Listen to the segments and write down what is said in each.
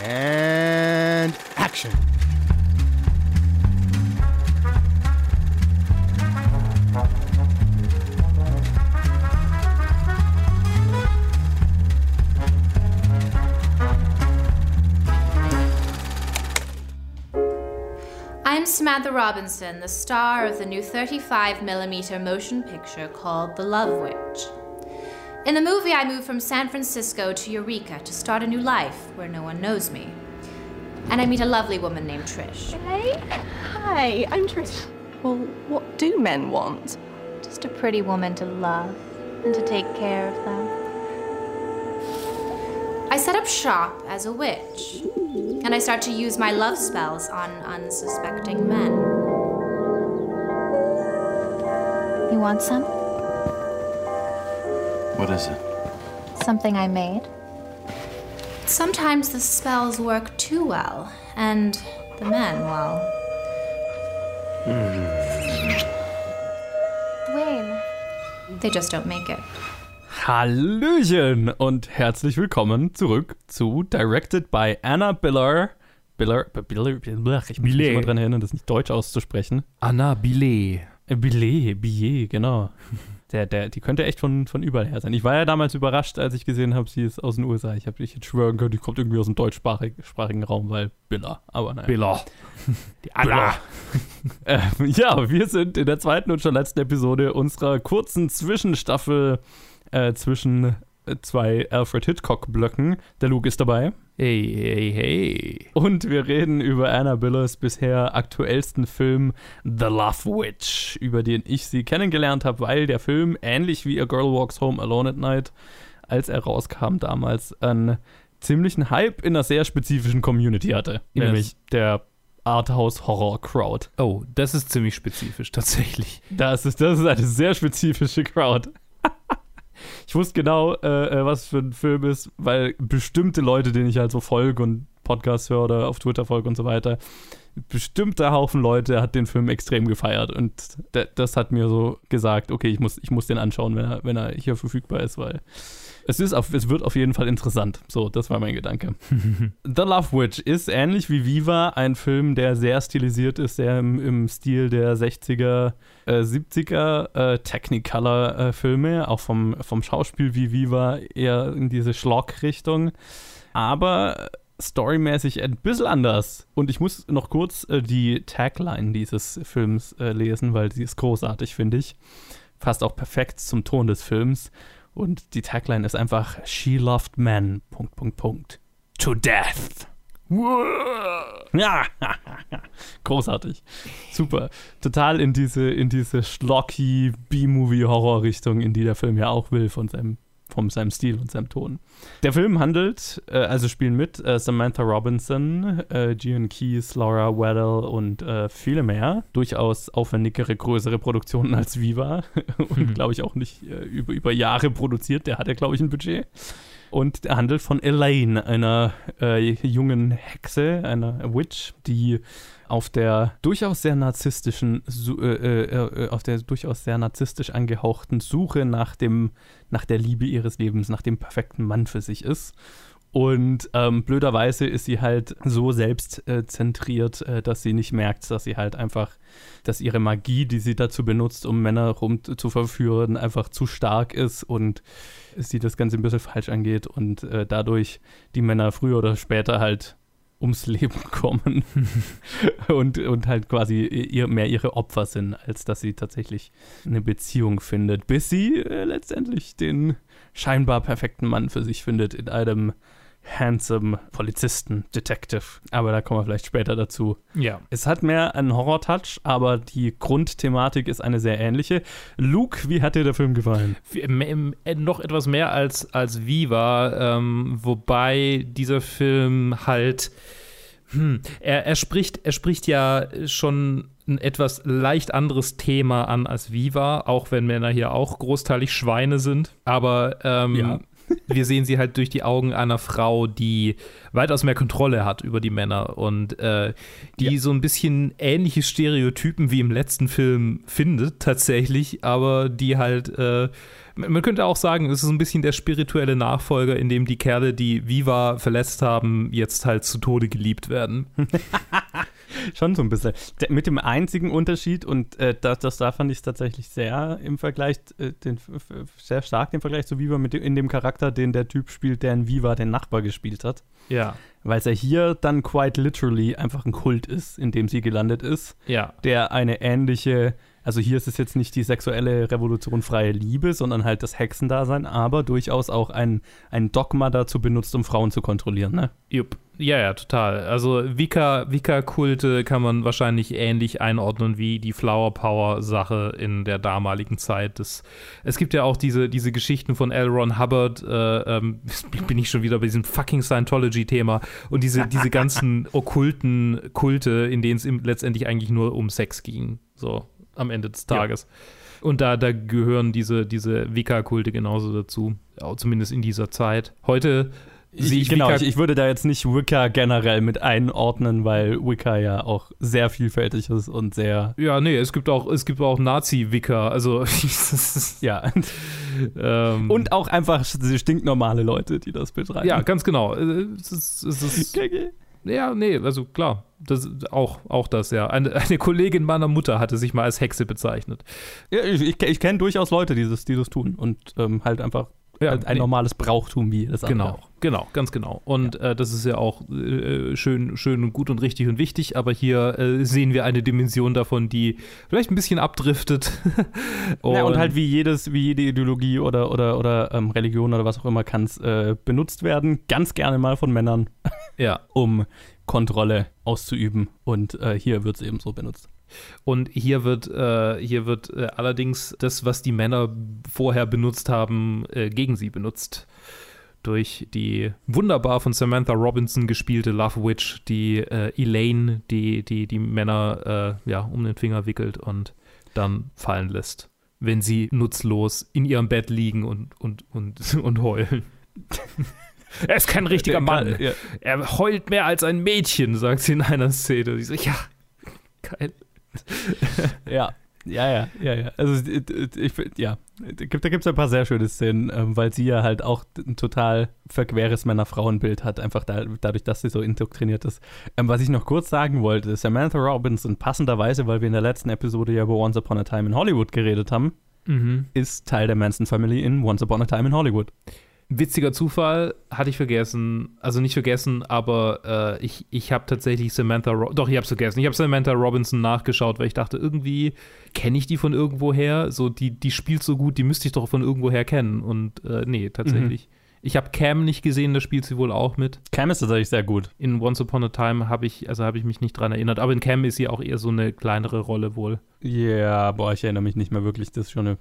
And action. I'm Samantha Robinson, the star of the new 35mm motion picture called The Love Witch. In the movie, I move from San Francisco to Eureka to start a new life where no one knows me. And I meet a lovely woman named Trish. Hey, hi, I'm Trish. Well, what do men want? Just a pretty woman to love and to take care of them. I set up shop as a witch, and I start to use my love spells on unsuspecting men. You want some? What is it? Something I made. Sometimes the spells work too well, and the men, well. Dwayne. They just don't make it. Hallöchen und herzlich willkommen zurück zu Directed by Anna Biller. Biller, Biller, Biller ich muss mich immer dran erinnern, das nicht deutsch auszusprechen. Anna Billet. Billet, Billet, genau. Der, der, die könnte echt von, von überall her sein. Ich war ja damals überrascht, als ich gesehen habe, sie ist aus den USA. Ich habe ich jetzt schwören können, die kommt irgendwie aus dem deutschsprachigen Raum, weil Biller. Aber naja. Biller. Die Anna. Äh, ja, wir sind in der zweiten und schon letzten Episode unserer kurzen Zwischenstaffel äh, zwischen äh, zwei Alfred Hitchcock-Blöcken. Der Luke ist dabei. Hey, hey, hey. Und wir reden über Anna Billers bisher aktuellsten Film The Love Witch, über den ich sie kennengelernt habe, weil der Film, ähnlich wie A Girl Walks Home Alone at Night, als er rauskam, damals einen ziemlichen Hype in einer sehr spezifischen Community hatte. Yes. Nämlich der Arthouse-Horror-Crowd. Oh, das ist ziemlich spezifisch, tatsächlich. Das ist, das ist eine sehr spezifische Crowd. ich wusste genau, äh, äh, was für ein Film ist, weil bestimmte Leute, denen ich halt so folge und Podcasts höre oder auf Twitter folge und so weiter, bestimmter Haufen Leute hat den Film extrem gefeiert. Und das hat mir so gesagt, okay, ich muss, ich muss den anschauen, wenn er, wenn er hier verfügbar ist, weil es, ist auf, es wird auf jeden Fall interessant. So, das war mein Gedanke. The Love Witch ist ähnlich wie Viva ein Film, der sehr stilisiert ist, sehr im, im Stil der 60er, äh, 70er äh, Technicolor-Filme, auch vom, vom Schauspiel wie Viva eher in diese Schlock-Richtung. Aber storymäßig ein bisschen anders. Und ich muss noch kurz äh, die Tagline dieses Films äh, lesen, weil sie ist großartig, finde ich. Passt auch perfekt zum Ton des Films. Und die Tagline ist einfach She loved men. Punkt, Punkt, Punkt. To death. Ja, großartig. Super. Total in diese, in diese schlocky B-Movie-Horror-Richtung, in die der Film ja auch will von seinem, von seinem Stil und seinem Ton. Der Film handelt, äh, also spielen mit äh, Samantha Robinson, äh, Gian Keys, Laura Weddell und äh, viele mehr. Durchaus aufwendigere, größere Produktionen als Viva und glaube ich auch nicht äh, über, über Jahre produziert. Der hat ja, glaube ich, ein Budget. Und er handelt von Elaine, einer äh, jungen Hexe, einer Witch, die auf der durchaus sehr narzisstischen, Su äh, äh, äh, auf der durchaus sehr narzisstisch angehauchten Suche nach dem, nach der Liebe ihres Lebens, nach dem perfekten Mann für sich ist. Und ähm, blöderweise ist sie halt so selbstzentriert, äh, dass sie nicht merkt, dass sie halt einfach, dass ihre Magie, die sie dazu benutzt, um Männer rum zu verführen, einfach zu stark ist und sie das Ganze ein bisschen falsch angeht und äh, dadurch die Männer früher oder später halt ums Leben kommen und, und halt quasi ihr, mehr ihre Opfer sind, als dass sie tatsächlich eine Beziehung findet, bis sie äh, letztendlich den scheinbar perfekten Mann für sich findet in einem handsome Polizisten, Detective. Aber da kommen wir vielleicht später dazu. Ja. Es hat mehr einen Horror-Touch, aber die Grundthematik ist eine sehr ähnliche. Luke, wie hat dir der Film gefallen? Äh, Noch etwas mehr als, als Viva, ähm, wobei dieser Film halt. Hm, er, er, spricht, er spricht ja schon ein etwas leicht anderes Thema an als Viva, auch wenn Männer hier auch großteilig Schweine sind. Aber ähm, Ja. Wir sehen sie halt durch die Augen einer Frau, die weitaus mehr Kontrolle hat über die Männer und äh, die Ja. so ein bisschen ähnliche Stereotypen wie im letzten Film findet, tatsächlich, aber die halt, äh, man könnte auch sagen, es ist ein bisschen der spirituelle Nachfolger, in dem die Kerle, die Viva verletzt haben, jetzt halt zu Tode geliebt werden. Schon so ein bisschen. Mit dem einzigen Unterschied, und äh, das, das da fand ich tatsächlich sehr im Vergleich, äh, den, sehr stark den Vergleich zu Viva mit dem, in dem Charakter, den der Typ spielt, der in Viva den Nachbar gespielt hat. Ja, Weil es ja hier dann quite literally einfach ein Kult ist, in dem sie gelandet ist, ja. der eine ähnliche, also hier ist es jetzt nicht die sexuelle Revolution freie Liebe, sondern halt das Hexendasein, aber durchaus auch ein, ein Dogma dazu benutzt, um Frauen zu kontrollieren, ne? Jupp. Ja, ja, total. Also Wicca- Wicca-Kulte kann man wahrscheinlich ähnlich einordnen wie die Flower Power-Sache in der damaligen Zeit. Das, es gibt ja auch diese, diese Geschichten von L. Ron Hubbard, äh, ähm, bin ich schon wieder bei diesem fucking Scientology-Thema und diese, diese ganzen okkulten Kulte, in denen es letztendlich eigentlich nur um Sex ging, so am Ende des Ja. Tages. Und da, da gehören diese, diese Wicca-Kulte genauso dazu, zumindest in dieser Zeit. Heute sehe ich genau, Wicca- ich, ich würde da jetzt nicht Wicca generell mit einordnen, weil Wicca ja auch sehr vielfältig ist und sehr, Ja, nee, es gibt auch, es gibt auch Nazi-Wicker, also ja. ähm, Und auch einfach stinknormale Leute, die das betreiben. ja, ganz genau. Es ist, es ist, ja, nee, also klar, das auch, auch das, ja. Eine, eine Kollegin meiner Mutter hatte sich mal als Hexe bezeichnet. Ja, ich ich, ich kenne durchaus Leute, die das, die das tun und ähm, halt einfach Ja, ein nee. normales Brauchtum wie das andere. Genau, genau, ganz genau. Und äh, das ist ja auch äh, schön, schön und gut und richtig und wichtig, aber hier äh, sehen wir eine Dimension davon, die vielleicht ein bisschen abdriftet. Und, ja, und halt wie jedes, wie jede Ideologie oder, oder, oder ähm, Religion oder was auch immer kann es äh, benutzt werden, ganz gerne mal von Männern, ja. um Kontrolle auszuüben. Und äh, hier wird es eben so benutzt. Und hier wird, äh, hier wird äh, allerdings das, was die Männer vorher benutzt haben, äh, gegen sie benutzt. Durch die wunderbar von Samantha Robinson gespielte Love Witch, die äh, Elaine, die, die die Männer äh, ja, um den Finger wickelt und dann fallen lässt, wenn sie nutzlos in ihrem Bett liegen und, und, und, und heulen. er ist kein richtiger Mann. Ja. Er heult mehr als ein Mädchen, sagt sie in einer Szene. Ich so, ja, geil. Ja, ja, ja, ja, ja. Also ich find- ja, da gibt gibt's ein paar sehr schöne Szenen, ähm, weil sie ja halt auch ein total verqueres Männer-Frauen-Bild hat, einfach da, dadurch, dass sie so indoktriniert ist. Ähm, was ich noch kurz sagen wollte, Samantha Robinson, passenderweise, weil wir in der letzten Episode ja über Once Upon a Time in Hollywood geredet haben, Mhm. ist Teil der Manson Family in Once Upon a Time in Hollywood. Witziger Zufall, hatte ich vergessen, also nicht vergessen, aber äh, ich, ich habe tatsächlich Samantha, Ro doch, ich habe es vergessen, ich habe Samantha Robinson nachgeschaut, weil ich dachte, irgendwie kenne ich die von irgendwoher, so, die, die spielt so gut, die müsste ich doch von irgendwoher kennen und äh, nee, tatsächlich. Ich habe Cam nicht gesehen, da spielt sie wohl auch mit. Cam ist tatsächlich sehr gut. In Once Upon a Time habe ich, also habe ich mich nicht dran erinnert, aber in Cam ist sie auch eher so eine kleinere Rolle wohl. Ja, boah, ich erinnere mich nicht mehr wirklich, das ist schon eine,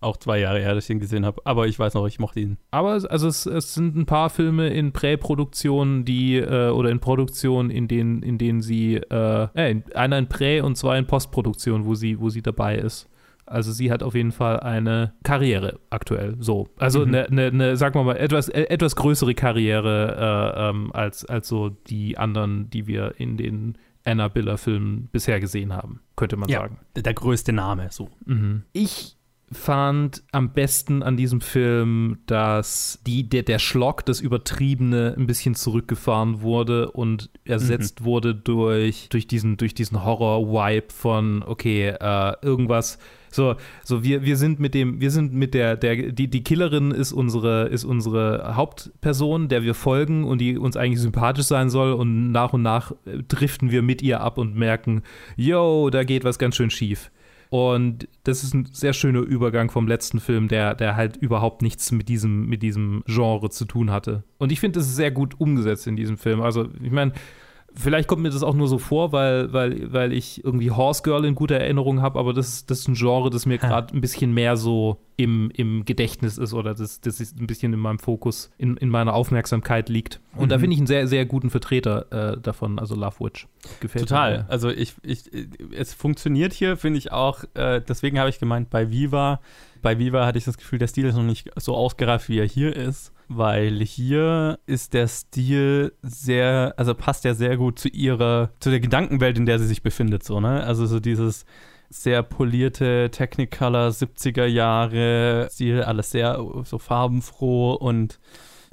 auch zwei Jahre her, dass ich ihn gesehen habe. Aber ich weiß noch, ich mochte ihn. Aber es- also es, es sind ein paar Filme in Präproduktion, die äh, oder in Produktion, in denen, in denen sie äh, äh, in- einer in Prä und zwei in Postproduktion, wo sie, wo sie dabei ist. Also sie hat auf jeden Fall eine Karriere aktuell. So, also Mhm. eine, eine, eine, sagen wir mal, etwas, äh, etwas größere Karriere äh, ähm, als, als so die anderen, die wir in den Anna Biller-Filmen bisher gesehen haben, könnte man Ja. sagen. Der, der größte Name, so. Mhm. Ich fand am besten an diesem Film, dass die, der, der Schlock, das Übertriebene, ein bisschen zurückgefahren wurde und ersetzt wurde durch, durch diesen, durch diesen Horror-Vibe von, okay, äh, irgendwas. So, so wir, wir sind mit dem, wir sind mit der, der, die, die Killerin ist unsere, ist unsere Hauptperson, der wir folgen und die uns eigentlich sympathisch sein soll und nach und nach äh, driften wir mit ihr ab und merken, yo, da geht was ganz schön schief. Und das ist ein sehr schöner Übergang vom letzten Film, der, der halt überhaupt nichts mit diesem, mit diesem Genre zu tun hatte. Und ich finde, das ist sehr gut umgesetzt in diesem Film. Also, ich meine, vielleicht kommt mir das auch nur so vor, weil, weil, weil ich irgendwie Horse Girl in guter Erinnerung habe, aber das, ist- das ist ein Genre, das mir gerade ein bisschen mehr so im, im Gedächtnis ist oder das, das ist ein bisschen in meinem Fokus, in, in meiner Aufmerksamkeit liegt. Und da Mhm. finde ich einen sehr, sehr guten Vertreter äh, davon, also Love Witch. Gefällt Total. mir. Also ich, ich, es funktioniert hier, finde ich auch, äh, deswegen habe ich gemeint, bei Viva Bei Viva hatte ich das Gefühl, der Stil ist noch nicht so ausgereift, wie er hier ist, weil hier ist der Stil sehr, also passt ja sehr gut zu ihrer, zu der Gedankenwelt, in der sie sich befindet, so, ne? Also so dieses sehr polierte Technicolor 70er Jahre Stil, alles sehr so farbenfroh und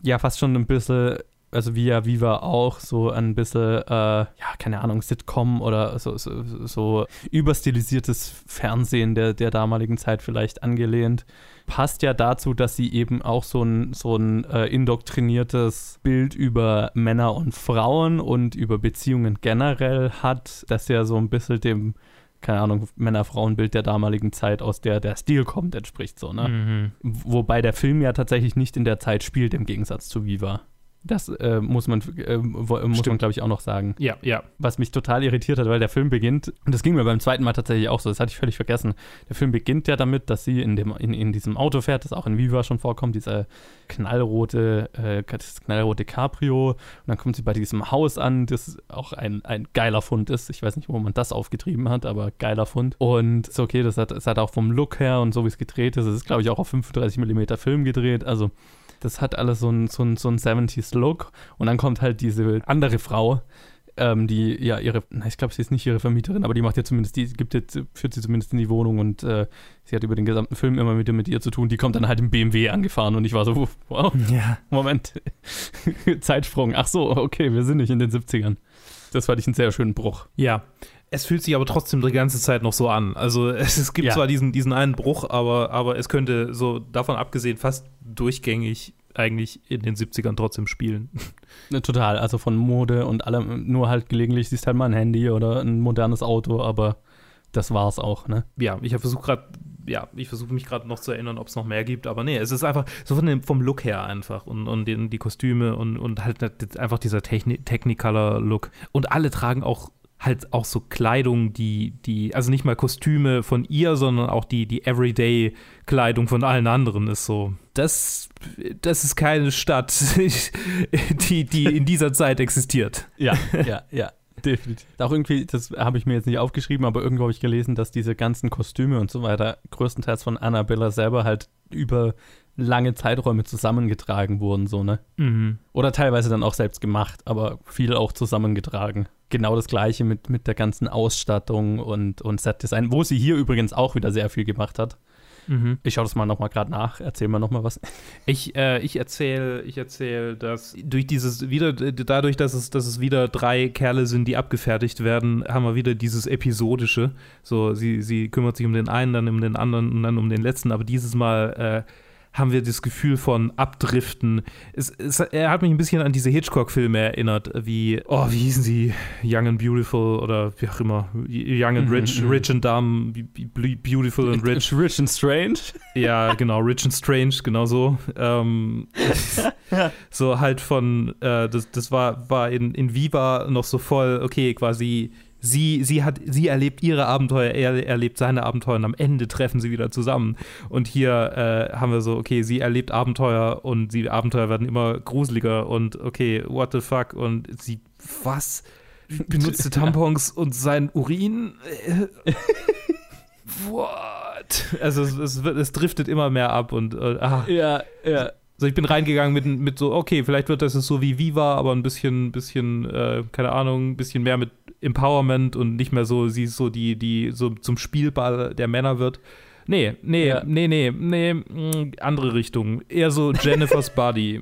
ja, fast schon ein bisschen also wie ja Viva auch, so ein bisschen, äh, ja, keine Ahnung, Sitcom oder so, so, so überstilisiertes Fernsehen der, der damaligen Zeit vielleicht angelehnt. Passt ja dazu, dass sie eben auch so ein, so ein äh, indoktriniertes Bild über Männer und Frauen und über Beziehungen generell hat, das ja so ein bisschen dem keine Ahnung, Männer-Frauen-Bild der damaligen Zeit, aus der der Stil kommt, entspricht so, ne? Mhm. Wobei der Film ja tatsächlich nicht in der Zeit spielt, im Gegensatz zu Viva. Das äh, muss man, äh, muss man glaube ich, auch noch sagen. Ja, ja. Was mich total irritiert hat, weil der Film beginnt, und das ging mir beim zweiten Mal tatsächlich auch so, das hatte ich völlig vergessen. Der Film beginnt ja damit, dass sie in, dem, in, in diesem Auto fährt, das auch in Viva schon vorkommt, dieser knallrote, äh, das knallrote Cabrio. Und dann kommt sie bei diesem Haus an, das auch ein, ein geiler Fund ist. Ich weiß nicht, wo man das aufgetrieben hat, aber geiler Fund. Und ist okay, das hat, das hat auch vom Look her und so wie es gedreht ist, es ist, glaube ich, auch auf 35 mm Film gedreht. Also das hat alles so einen so so ein 70s-Look. Und dann kommt halt diese andere Frau, ähm, die ja ihre, na, ich glaube, sie ist nicht ihre Vermieterin, aber die macht ja zumindest, die gibt jetzt, führt sie zumindest in die Wohnung und äh, sie hat über den gesamten Film immer wieder mit ihr zu tun. Die kommt dann halt im BMW angefahren und ich war so, wow, ja. Moment, Zeitsprung. Ach so, okay, wir sind nicht in den 70ern. Das fand ich einen sehr schönen Bruch. Ja. Es fühlt sich aber trotzdem die ganze Zeit noch so an. Also es, es gibt ja. zwar diesen, diesen einen Bruch, aber, aber es könnte so davon abgesehen fast durchgängig eigentlich in den 70ern trotzdem spielen. Total, also von Mode und allem, nur halt gelegentlich siehst halt mal ein Handy oder ein modernes Auto, aber das war's auch, ne? Ja, ich versuche gerade, ja, ich versuche mich gerade noch zu erinnern, ob es noch mehr gibt, aber nee, es ist einfach so von dem, vom Look her einfach und, und den, die Kostüme und, und halt einfach dieser Techni Technicolor-Look. Und alle tragen auch halt auch so Kleidung, die, die, also nicht mal Kostüme von ihr, sondern auch die, die Everyday-Kleidung von allen anderen ist so. Das, das ist keine Stadt, die, die in dieser Zeit existiert. Ja, ja, ja. Definitiv. Auch irgendwie, das habe ich mir jetzt nicht aufgeschrieben, aber irgendwo habe ich gelesen, dass diese ganzen Kostüme und so weiter größtenteils von Annabella selber halt über lange Zeiträume zusammengetragen wurden, so, ne? Mhm. Oder teilweise dann auch selbst gemacht, aber viel auch zusammengetragen. Genau das gleiche mit, mit der ganzen Ausstattung und, und Setdesign, wo sie hier übrigens auch wieder sehr viel gemacht hat. Mhm. Ich schaue das mal nochmal gerade nach. Erzähl mal nochmal was. Ich, äh, ich erzähle, ich erzähl, dass durch dieses wieder, dadurch, dass es, dass es wieder drei Kerle sind, die abgefertigt werden, haben wir wieder dieses Episodische. So, sie, sie kümmert sich um den einen, dann um den anderen und dann um den letzten, aber dieses Mal äh, haben wir das Gefühl von Abdriften. Es, es, er hat mich ein bisschen an diese Hitchcock-Filme erinnert, wie, oh, wie hießen sie? Young and Beautiful oder wie auch immer. Young and Rich, mhm, Rich and Dumb, Beautiful and Rich. Rich and Strange? Ja, genau, Rich and Strange, genau so. Ähm, so halt von, äh, das, das war, war in, in Viva noch so voll, okay, quasi sie, sie hat, sie erlebt ihre Abenteuer, er erlebt seine Abenteuer und am Ende treffen sie wieder zusammen. Und hier äh, haben wir so, okay, sie erlebt Abenteuer und die Abenteuer werden immer gruseliger und okay, what the fuck und sie, was? Benutzte Tampons und sein Urin? what? Also es, es, es, driftet immer mehr ab und äh, ah. Ja, ja. Also ich bin reingegangen mit, mit so, okay, vielleicht wird das so wie Viva, aber ein bisschen, bisschen, äh, keine Ahnung, ein bisschen mehr mit Empowerment und nicht mehr so, sie ist so die, die so zum Spielball der Männer wird. Nee, nee, ja. nee, nee, nee, mm, andere Richtung. Eher so Jennifer's Body.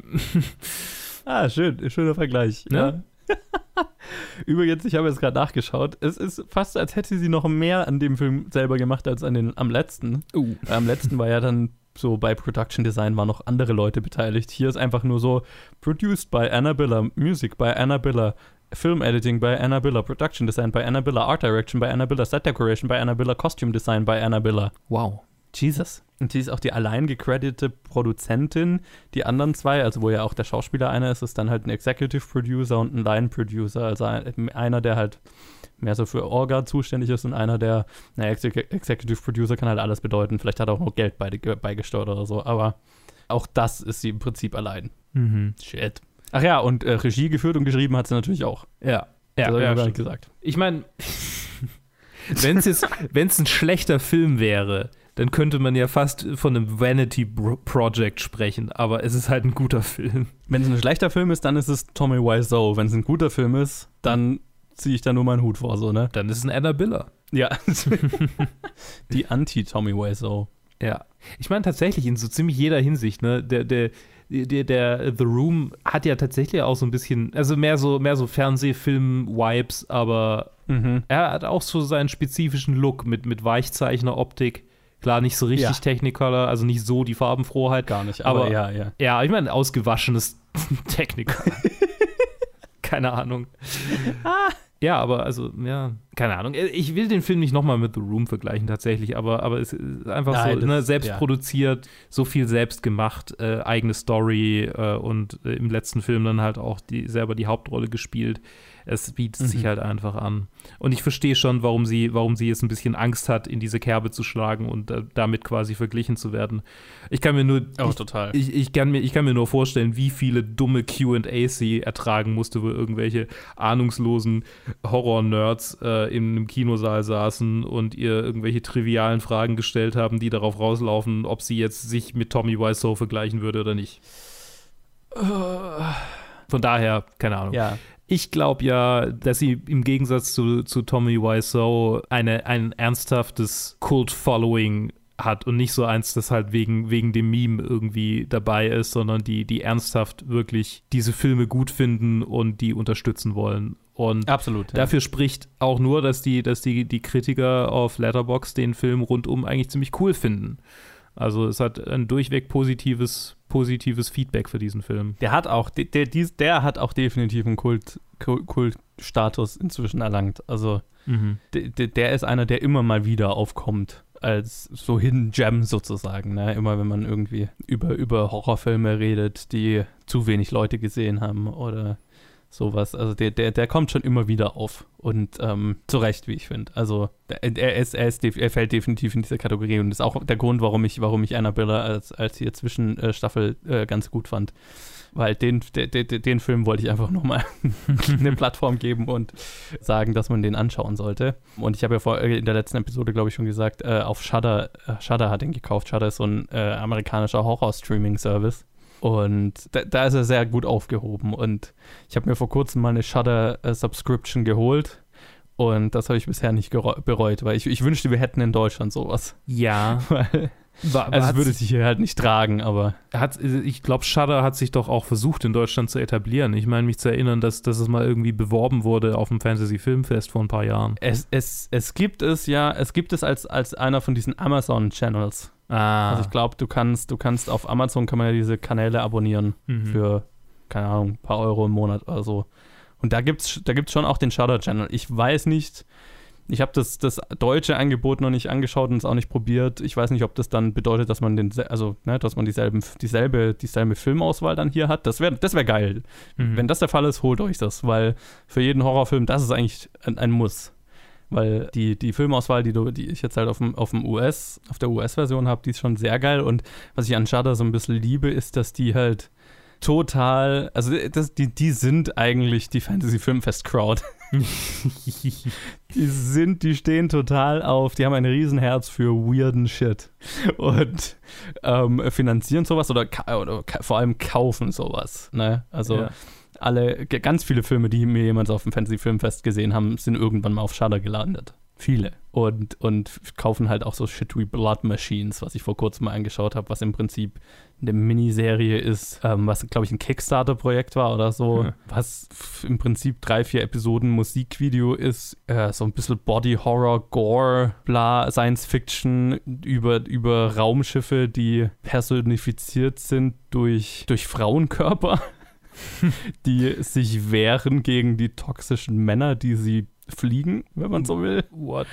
ah, schön, schöner Vergleich. Ne? Ja. Übrigens, ich habe jetzt gerade nachgeschaut. Es ist fast, als hätte sie noch mehr an dem Film selber gemacht als an den, am letzten. Uh. Am letzten war ja dann so bei Production Design waren noch andere Leute beteiligt. Hier ist einfach nur so produced by Annabella, Music by Annabella, Film Editing by Annabella, Production Design by Annabella, Art Direction by Annabella, Set Decoration by Annabella, Costume Design by Annabella. Wow. Jesus. Und sie ist auch die allein gecreditete Produzentin. Die anderen zwei, also wo ja auch der Schauspieler einer ist, ist dann halt ein Executive Producer und ein Line Producer. Also einer, der halt mehr so für Orga zuständig ist und einer, der, naja, Executive Producer kann halt alles bedeuten. Vielleicht hat er auch noch Geld beigesteuert oder so. Aber auch das ist sie im Prinzip allein. Mhm. Shit. Ach ja, und äh, Regie geführt und geschrieben hat sie natürlich auch. Ja. Ja, das ja, ja gesagt. Ich meine, wenn es jetzt, wenn es ein schlechter Film wäre, dann könnte man ja fast von einem Vanity Project sprechen, aber es ist halt ein guter Film. Wenn es ein schlechter Film ist, dann ist es Tommy Wiseau. Wenn es ein guter Film ist, dann ziehe ich da nur meinen Hut vor, so, ne? Dann ist es ein Anna Biller. Ja. Die Anti-Tommy Wiseau. Ja. Ich meine tatsächlich in so ziemlich jeder Hinsicht, ne? Der, der, der, der The Room hat ja tatsächlich auch so ein bisschen, also mehr so, mehr so Fernsehfilm-Vibes, aber mhm. er hat auch so seinen spezifischen Look mit, mit Weichzeichner-Optik. Klar, nicht so richtig ja. Technicolor, also nicht so die Farbenfroheit. Gar nicht, aber, aber ja, ja. Ja, ich meine, ausgewaschenes Technicolor. Keine Ahnung. ah. Ja, aber also, ja, keine Ahnung. Ich will den Film nicht nochmal mit The Room vergleichen, tatsächlich, aber, aber es ist einfach Nein, so, ne, selbst ja. produziert, so viel selbst gemacht, äh, eigene Story äh, und äh, im letzten Film dann halt auch die, selber die Hauptrolle gespielt es bietet mhm. sich halt einfach an. Und ich verstehe schon, warum sie, warum sie jetzt ein bisschen Angst hat, in diese Kerbe zu schlagen und äh, damit quasi verglichen zu werden. Ich kann mir nur, oh, ich, total. Ich, ich, kann mir, ich kann mir nur vorstellen, wie viele dumme QAs sie ertragen musste, wo irgendwelche ahnungslosen Horror-Nerds äh, in einem Kinosaal saßen und ihr irgendwelche trivialen Fragen gestellt haben, die darauf rauslaufen, ob sie jetzt sich mit Tommy Wiseau vergleichen würde oder nicht. Von daher, keine Ahnung. Ja. Ich glaube ja, dass sie im Gegensatz zu, zu Tommy Wiseau eine, ein ernsthaftes Cult-Following hat und nicht so eins, das halt wegen, wegen dem Meme irgendwie dabei ist, sondern die, die ernsthaft wirklich diese Filme gut finden und die unterstützen wollen. Und Absolut, ja. dafür spricht auch nur, dass die, dass die, die Kritiker auf Letterbox den Film rundum eigentlich ziemlich cool finden. Also es hat ein durchweg positives, positives Feedback für diesen Film. Der hat auch, der, der, der hat auch definitiv einen Kult, Kultstatus inzwischen erlangt. Also mhm. der, der ist einer, der immer mal wieder aufkommt als so Hidden Gem sozusagen. Ne? Immer wenn man irgendwie über, über Horrorfilme redet, die zu wenig Leute gesehen haben oder sowas. Also der, der, der kommt schon immer wieder auf und ähm, zu Recht, wie ich finde. Also er, ist, er, ist, er fällt definitiv in diese Kategorie und ist auch der Grund, warum ich, warum ich Annabella als, als hier Zwischenstaffel äh, ganz gut fand. Weil den, de, de, den Film wollte ich einfach nochmal eine Plattform geben und sagen, dass man den anschauen sollte. Und ich habe ja vor, äh, in der letzten Episode, glaube ich, schon gesagt, äh, auf Shudder, äh, Shudder hat ihn gekauft. Shudder ist so ein äh, amerikanischer Horror-Streaming-Service. Und da, da, ist er sehr gut aufgehoben. Und ich habe mir vor kurzem mal eine Shutter-Subscription äh, geholt. Und das habe ich bisher nicht bereut, weil ich, ich wünschte, wir hätten in Deutschland sowas. Ja. weil, war, also es würde sich hier halt nicht tragen, aber. Hat, ich glaube, Shudder hat sich doch auch versucht, in Deutschland zu etablieren. Ich meine, mich zu erinnern, dass, dass es mal irgendwie beworben wurde auf dem Fantasy Filmfest vor ein paar Jahren. Es, es, es gibt es ja, es gibt es als, als einer von diesen Amazon-Channels. Ah. Also ich glaube, du kannst, du kannst auf Amazon kann man ja diese Kanäle abonnieren mhm. für, keine Ahnung, ein paar Euro im Monat oder so. Und da gibt's, da gibt's schon auch den Shudder-Channel. Ich weiß nicht, ich habe das, das deutsche Angebot noch nicht angeschaut und es auch nicht probiert. Ich weiß nicht, ob das dann bedeutet, dass man den, also, ne, dass man dieselben, dieselbe, dieselbe Filmauswahl dann hier hat. Das wäre das wär geil. Mhm. Wenn das der Fall ist, holt euch das, weil für jeden Horrorfilm, das ist eigentlich ein, ein Muss. Weil die, die Filmauswahl, die, du, die ich jetzt halt auf dem, auf dem US, auf der US-Version habe, die ist schon sehr geil. Und was ich an Shudder so ein bisschen liebe, ist, dass die halt total, also das, die, die sind eigentlich die Fantasy-Filmfest-Crowd. die sind, die stehen total auf, die haben ein Riesenherz für weirden Shit und ähm, finanzieren sowas oder, oder, vor allem kaufen sowas. Ne? Also ja. Alle, ganz viele Filme, die mir jemand auf dem Fantasy Filmfest gesehen haben, sind irgendwann mal auf Shudder gelandet. Viele. Und, und kaufen halt auch so Shit wie Blood Machines, was ich vor kurzem mal angeschaut habe, was im Prinzip eine Miniserie ist, ähm, was, glaube ich, ein Kickstarter-Projekt war oder so, ja. was im Prinzip drei, vier Episoden Musikvideo ist, äh, so ein bisschen Body-Horror, Gore, bla, Science-Fiction über, über Raumschiffe, die personifiziert sind durch, durch Frauenkörper. die sich wehren gegen die toxischen Männer, die sie fliegen, wenn man so will. What?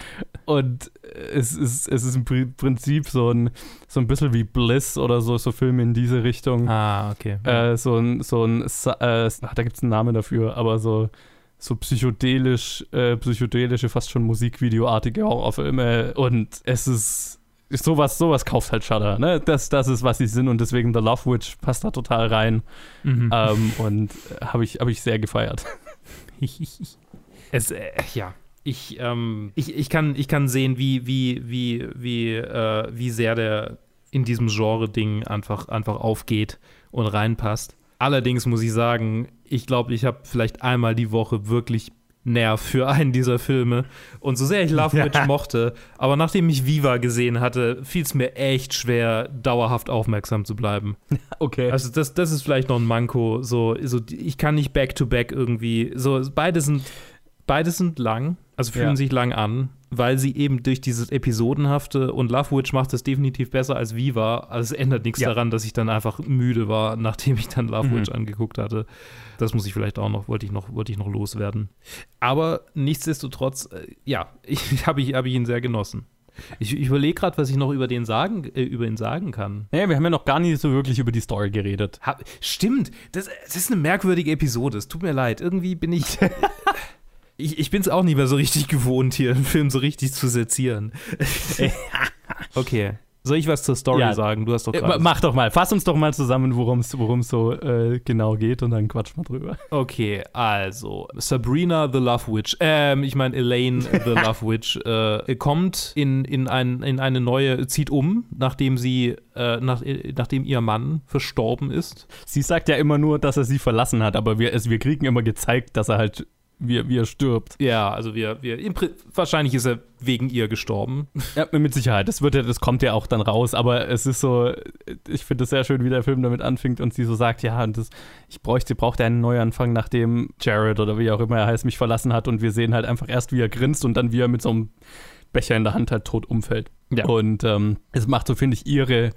Und es ist, es ist im Prinzip so ein, so ein bisschen wie Bliss oder so, so Filme in diese Richtung. Ah, okay. Äh, so ein, so ein, äh, da gibt es einen Namen dafür, aber so, so psychedelisch, äh, psychedelische, fast schon Musikvideoartige Horrorfilme. Und es ist sowas, sowas kauft halt Shudder, ne? Das, das ist, was sie sind und deswegen The Love Witch passt da total rein. Mhm. Ähm, und habe ich, hab ich sehr gefeiert. Es, äh, ja. ich, ähm, ich, ich, kann, ich kann sehen, wie, wie, wie, wie, äh, wie sehr der in diesem Genre-Ding einfach, einfach aufgeht und reinpasst. Allerdings muss ich sagen, ich glaube, ich habe vielleicht einmal die Woche wirklich Nerv für einen dieser Filme. Und so sehr ich Love Witch ja. mochte, aber nachdem ich Viva gesehen hatte, fiel es mir echt schwer, dauerhaft aufmerksam zu bleiben. Okay. Also das, das ist vielleicht noch ein Manko. So, so ich kann nicht back-to-back -back irgendwie. So, beide sind, beide sind lang, also fühlen ja. sich lang an weil sie eben durch dieses Episodenhafte und Love Witch macht es definitiv besser als Viva. Also es ändert nichts ja. daran, dass ich dann einfach müde war, nachdem ich dann Love mhm. Witch angeguckt hatte. Das muss ich vielleicht auch noch, wollte ich noch, wollte ich noch loswerden. Aber nichtsdestotrotz, äh, ja, ich habe ich, hab ich ihn sehr genossen. Ich, ich überlege gerade, was ich noch über den sagen, äh, über ihn sagen kann. Naja, wir haben ja noch gar nicht so wirklich über die Story geredet. Ha, stimmt, das, das ist eine merkwürdige Episode. Es tut mir leid. Irgendwie bin ich. ich, ich bin es auch nicht mehr so richtig gewohnt, hier einen Film so richtig zu sezieren. okay. Soll ich was zur Story ja. sagen? Du hast doch grad Mach doch mal. Fass uns doch mal zusammen, worum es so äh, genau geht und dann quatsch mal drüber. Okay, also Sabrina the Love Witch, ähm, ich meine Elaine the Love Witch, äh, kommt in, in, ein, in eine neue, zieht um, nachdem sie, äh, nach, nachdem ihr Mann verstorben ist. Sie sagt ja immer nur, dass er sie verlassen hat, aber wir, es, wir kriegen immer gezeigt, dass er halt wie, wie er stirbt. Ja, also wir, wir wahrscheinlich ist er wegen ihr gestorben. Ja, mit Sicherheit. Das, wird ja, das kommt ja auch dann raus, aber es ist so, ich finde es sehr schön, wie der Film damit anfängt und sie so sagt, ja, und das, ich bräuchte, brauchte einen Neuanfang, nachdem Jared oder wie auch immer er heißt, mich verlassen hat und wir sehen halt einfach erst, wie er grinst und dann, wie er mit so einem Becher in der Hand halt tot umfällt. Ja. Und ähm, es macht so, finde ich, ihre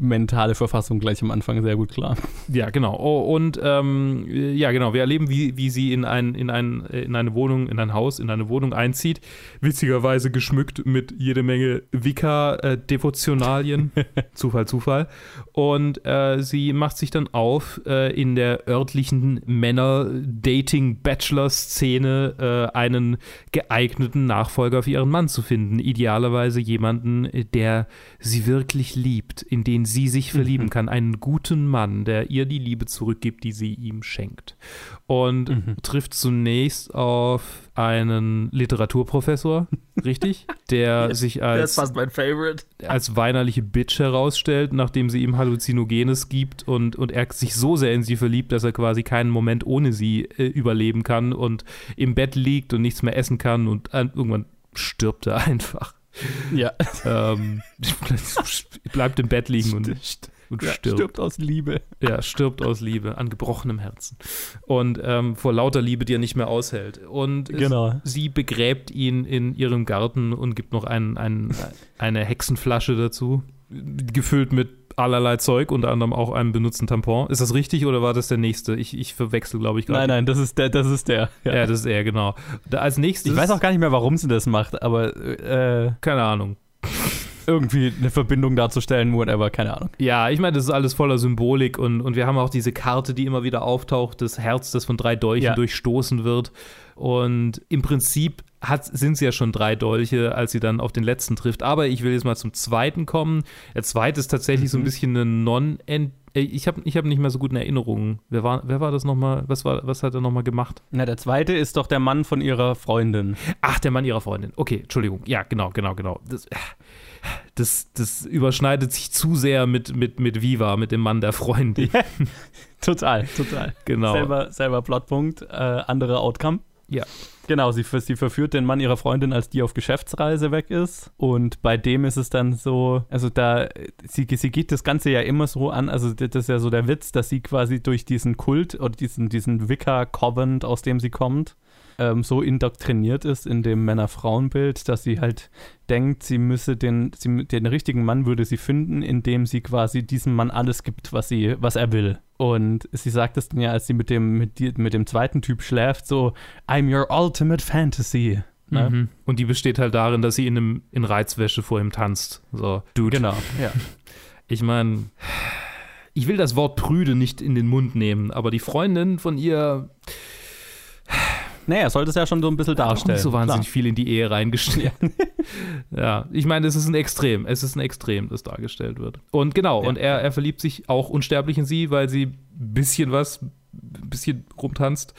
mentale Verfassung gleich am Anfang sehr gut klar. Ja, genau. Oh, und ähm, ja, genau, wir erleben, wie, wie sie in, ein, in, ein, in eine Wohnung, in ein Haus, in eine Wohnung einzieht. Witzigerweise geschmückt mit jede Menge Wicca-Devotionalien. Zufall, Zufall. Und äh, sie macht sich dann auf, äh, in der örtlichen Männer-Dating-Bachelor-Szene äh, einen geeigneten Nachfolger für ihren Mann zu finden. Idealerweise jemanden, der sie wirklich liebt, in den sie sich verlieben mhm. kann. Einen guten Mann, der ihr die Liebe zurückgibt, die sie ihm schenkt. Und mhm. trifft zunächst auf einen Literaturprofessor, richtig? Der sich als, als weinerliche Bitch herausstellt, nachdem sie ihm Halluzinogenes gibt und, und er sich so sehr in sie verliebt, dass er quasi keinen Moment ohne sie äh, überleben kann und im Bett liegt und nichts mehr essen kann und äh, irgendwann stirbt er einfach. Ja. Ähm, bleibt im Bett liegen und, und ja, stirbt. Stirbt aus Liebe. Ja, stirbt aus Liebe, an gebrochenem Herzen. Und ähm, vor lauter Liebe, die er nicht mehr aushält. Und genau. sie begräbt ihn in ihrem Garten und gibt noch ein, ein, eine Hexenflasche dazu, gefüllt mit allerlei Zeug, unter anderem auch einem benutzten Tampon. Ist das richtig oder war das der nächste? Ich, ich verwechsel, glaube ich, gerade. Nein, nein, das ist der, das ist der. Ja, ja das ist er, genau. Da, als nächstes. Ich weiß auch gar nicht mehr, warum sie das macht, aber äh, keine Ahnung. irgendwie eine Verbindung darzustellen, whatever, keine Ahnung. Ja, ich meine, das ist alles voller Symbolik und, und wir haben auch diese Karte, die immer wieder auftaucht, das Herz, das von drei Dolchen ja. durchstoßen wird. Und im Prinzip hat, sind es ja schon drei Dolche, als sie dann auf den letzten trifft. Aber ich will jetzt mal zum zweiten kommen. Der zweite ist tatsächlich mhm. so ein mhm. bisschen eine non ich habe ich hab nicht mehr so gute Erinnerungen. Wer war, wer war das nochmal? Was, was hat er nochmal gemacht? Na, der zweite ist doch der Mann von ihrer Freundin. Ach, der Mann ihrer Freundin. Okay, Entschuldigung. Ja, genau, genau, genau. Das, das, das überschneidet sich zu sehr mit, mit, mit Viva, mit dem Mann der Freundin. Ja, total, total. Genau. Selber, selber Plotpunkt, äh, andere Outcome. Ja. Genau, sie, sie verführt den Mann ihrer Freundin, als die auf Geschäftsreise weg ist. Und bei dem ist es dann so, also da, sie, sie geht das Ganze ja immer so an, also das ist ja so der Witz, dass sie quasi durch diesen Kult oder diesen, diesen Wicca-Covenant, aus dem sie kommt, ähm, so indoktriniert ist in dem Männer-Frauen-Bild, dass sie halt denkt, sie müsse den, sie, den richtigen Mann würde sie finden, indem sie quasi diesem Mann alles gibt, was sie, was er will. Und sie sagt es dann ja, als sie mit dem, mit, mit dem zweiten Typ schläft, so, I'm your ultimate fantasy. Ne? Mhm. Und die besteht halt darin, dass sie in, einem, in Reizwäsche vor ihm tanzt. So, Dude. Genau, ja. Ich meine, ich will das Wort prüde nicht in den Mund nehmen, aber die Freundin von ihr naja, sollte es ja schon so ein bisschen darstellen. Nicht so wahnsinnig Klar. viel in die Ehe reingestellt. ja, ich meine, es ist ein Extrem. Es ist ein Extrem, das dargestellt wird. Und genau, ja. und er, er verliebt sich auch unsterblich in sie, weil sie ein bisschen was, ein bisschen rumtanzt.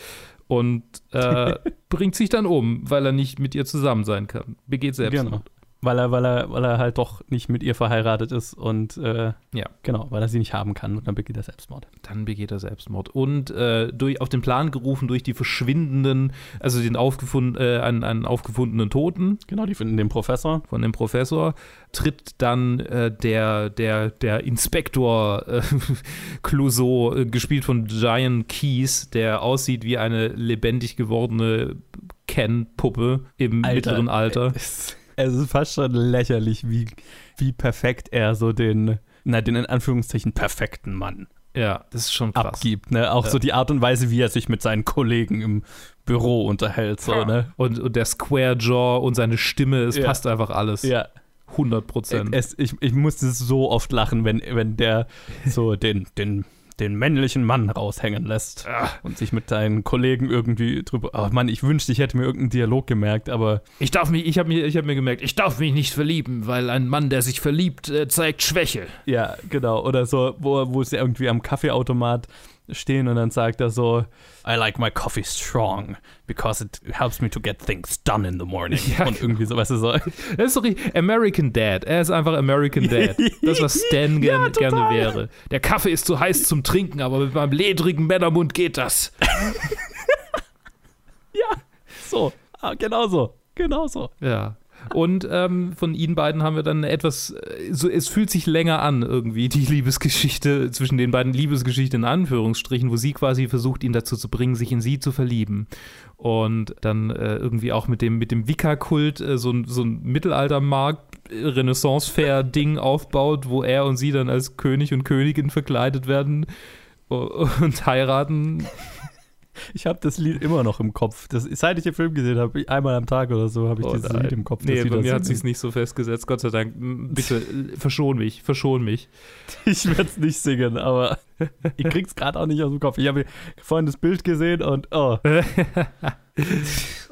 Und äh, bringt sich dann um, weil er nicht mit ihr zusammen sein kann. Begeht Selbstmord. Genau. Weil er, weil, er, weil er halt doch nicht mit ihr verheiratet ist und äh, Ja. genau, weil er sie nicht haben kann und dann begeht er Selbstmord. Dann begeht er Selbstmord. Und äh, durch, auf den Plan gerufen durch die verschwindenden, also den aufgefund, äh, einen, einen aufgefundenen Toten Genau, die finden den Professor. von dem Professor, tritt dann äh, der, der, der Inspektor äh, Clouseau, äh, gespielt von Giant Keys, der aussieht wie eine lebendig gewordene Ken-Puppe im mittleren Alter. Es, es ist fast schon lächerlich, wie, wie perfekt er so den, na, den in Anführungszeichen perfekten Mann Ja, das ist schon krass. abgibt. Ne? Auch so die Art und Weise, wie er sich mit seinen Kollegen im Büro unterhält. So, ne? Und, und der Square Jaw und seine Stimme, es Ja. passt einfach alles. Ja. 100 Prozent. Es, ich, ich musste so oft lachen, wenn, wenn der so den, den, den männlichen Mann raushängen lässt und sich mit seinen Kollegen irgendwie drüber. Oh Mann, ich wünschte, ich hätte mir irgendeinen Dialog gemerkt, aber Ich darf mich, ich habe mir, ich habe mir gemerkt, ich darf mich nicht verlieben, weil ein Mann, der sich verliebt, äh, zeigt Schwäche. ja, genau. Oder so, wo, wo sie irgendwie am Kaffeeautomat stehen und dann sagt er so, I like my coffee strong because it helps me to get things done in the morning. Ja, und irgendwie so, weißt du, so. Das ist doch richtig- American Dad. Er ist einfach American Dad. Das, was Stan Ja, gern, gerne total. wäre. Der Kaffee ist zu heiß zum Trinken, aber mit meinem ledrigen Männermund geht das. Ja, so. Ah, genau so. Genau so. Ja. Und ähm, von ihnen beiden haben wir dann etwas, äh, so, es fühlt sich länger an irgendwie, die Liebesgeschichte zwischen den beiden Liebesgeschichten in Anführungsstrichen, wo sie quasi versucht, ihn dazu zu bringen, sich in sie zu verlieben. Und dann äh, irgendwie auch mit dem, mit dem Wicca-Kult äh, so, ein- so ein Mittelaltermarkt, Renaissance-Fair-Ding aufbaut, wo er und sie dann als König und Königin verkleidet werden äh, und heiraten. Ich habe das Lied immer noch im Kopf. Das, seit ich den Film gesehen habe, einmal am Tag oder so, habe ich Oh dieses nein. Lied im Kopf. Nee, bei mir hat sich's nicht so festgesetzt, Gott sei Dank. Bitte, verschon mich, verschon mich. Ich werde es nicht singen, aber ich krieg's gerade auch nicht aus dem Kopf. Ich habe vorhin das Bild gesehen und oh.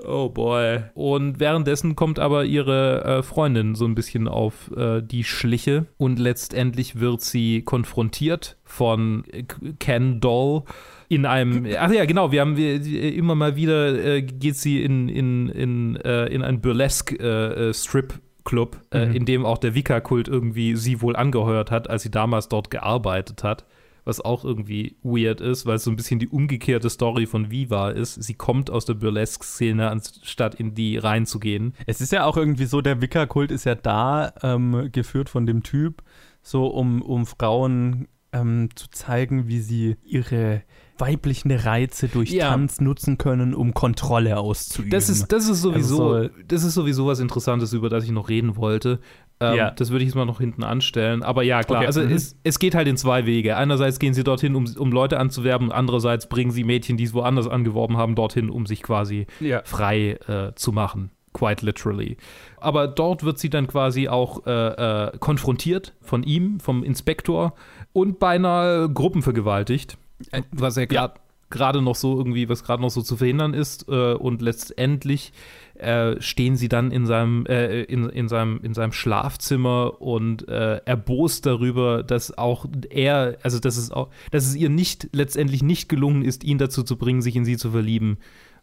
Oh boy. Und währenddessen kommt aber ihre äh, Freundin so ein bisschen auf äh, die Schliche und letztendlich wird sie konfrontiert von äh, Ken Doll in einem, ach ja, genau, wir haben wir, immer mal wieder äh, geht sie in, in, in, äh, in ein Burlesque äh, äh, Strip Club, äh, Mhm. in dem auch der Wicca-Kult irgendwie sie wohl angeheuert hat, als sie damals dort gearbeitet hat. Was auch irgendwie weird ist, weil es so ein bisschen die umgekehrte Story von Viva ist. Sie kommt aus der Burlesque-Szene, anstatt in die reinzugehen. Es ist ja auch irgendwie so, der Wicca-Kult ist ja da ähm, geführt von dem Typ, so um, um Frauen ähm, zu zeigen, wie sie ihre weiblichen Reize durch Ja. Tanz nutzen können, um Kontrolle auszuüben. Das ist, das ist sowieso, Also so- das ist sowieso was Interessantes, über das ich noch reden wollte. Ähm, Ja. Das würde ich jetzt mal noch hinten anstellen. Aber ja, klar, Okay, also mhm. es, es geht halt in zwei Wege. Einerseits gehen sie dorthin, um, um Leute anzuwerben, andererseits bringen sie Mädchen, die es woanders angeworben haben, dorthin, um sich quasi ja. frei äh, zu machen. Quite literally. Aber dort wird sie dann quasi auch äh, äh, konfrontiert von ihm, vom Inspektor und beinahe gruppenvergewaltigt. Äh, Was er ja. gerade noch so irgendwie, was gerade noch so zu verhindern ist. Äh, und letztendlich äh, stehen sie dann in seinem, äh, in, in, seinem, in seinem Schlafzimmer und äh, erbost darüber, dass auch er, also dass es auch, dass es ihr nicht letztendlich nicht gelungen ist, ihn dazu zu bringen, sich in sie zu verlieben,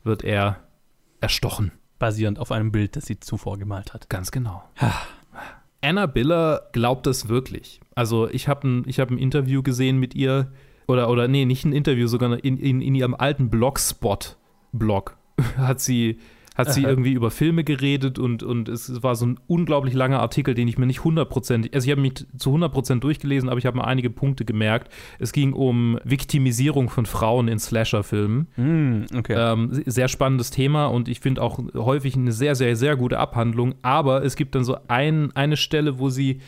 wird er erstochen. Basierend auf einem Bild, das sie zuvor gemalt hat. Ganz genau. Anna Biller glaubt das wirklich. Also ich habe ein, ich hab ein Interview gesehen mit ihr, oder, oder nee, nicht ein Interview, sogar in, in, in ihrem alten Blogspot-Blog hat sie, hat sie irgendwie über Filme geredet und, und es war so ein unglaublich langer Artikel, den ich mir nicht hundertprozentig, also ich habe mich zu 100% durchgelesen, aber ich habe mir einige Punkte gemerkt. Es ging um Viktimisierung von Frauen in Slasher-Filmen. Hm, okay. Ähm, sehr spannendes Thema und ich finde auch häufig eine sehr, sehr, sehr gute Abhandlung. Aber es gibt dann so ein, eine Stelle, wo sie,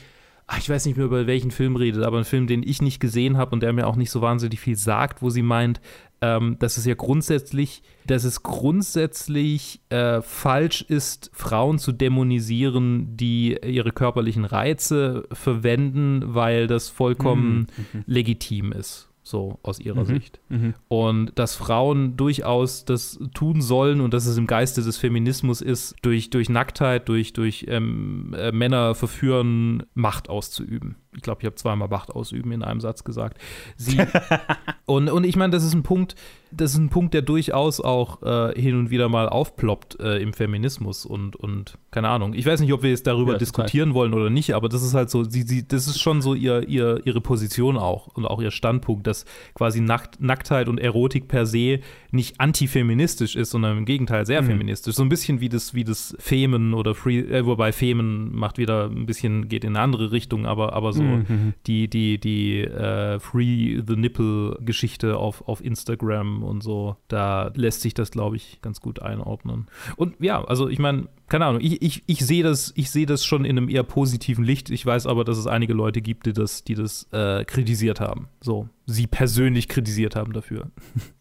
ach, ich weiß nicht mehr über welchen Film redet, aber einen Film, den ich nicht gesehen habe und der mir auch nicht so wahnsinnig viel sagt, wo sie meint, ähm, dass es ja grundsätzlich, dass es grundsätzlich äh, falsch ist, Frauen zu dämonisieren, die ihre körperlichen Reize verwenden, weil das vollkommen legitim ist. So aus ihrer Sicht. Mhm. Und dass Frauen durchaus das tun sollen und dass es im Geiste des Feminismus ist, durch, durch Nacktheit, durch, durch ähm, äh, Männer verführen, Macht auszuüben. Ich glaube, ich habe zweimal Macht ausüben in einem Satz gesagt. Sie und, und ich meine, das ist ein Punkt, das ist ein Punkt, der durchaus auch äh, hin und wieder mal aufploppt äh, im Feminismus und, und keine Ahnung. Ich weiß nicht, ob wir jetzt darüber Ja, diskutieren wollen oder nicht, aber das ist halt so, sie, sie, das ist schon so ihr, ihr, ihre Position auch und auch ihr Standpunkt, dass quasi Nackt, Nacktheit und Erotik per se nicht antifeministisch ist, sondern im Gegenteil sehr Mhm. feministisch. So ein bisschen wie das, wie das Femen oder Free, äh, wobei Femen macht wieder ein bisschen, geht in eine andere Richtung, aber, aber so Mhm. die, die, die äh, Free the Nipple-Geschichte auf, auf Instagram und so, da lässt sich das, glaube ich, ganz gut einordnen. Und ja, also ich meine, keine Ahnung, ich, ich, ich sehe das, ich sehe das schon in einem eher positiven Licht. Ich weiß aber, dass es einige Leute gibt, die das, die das äh, kritisiert haben. So, sie persönlich kritisiert haben dafür.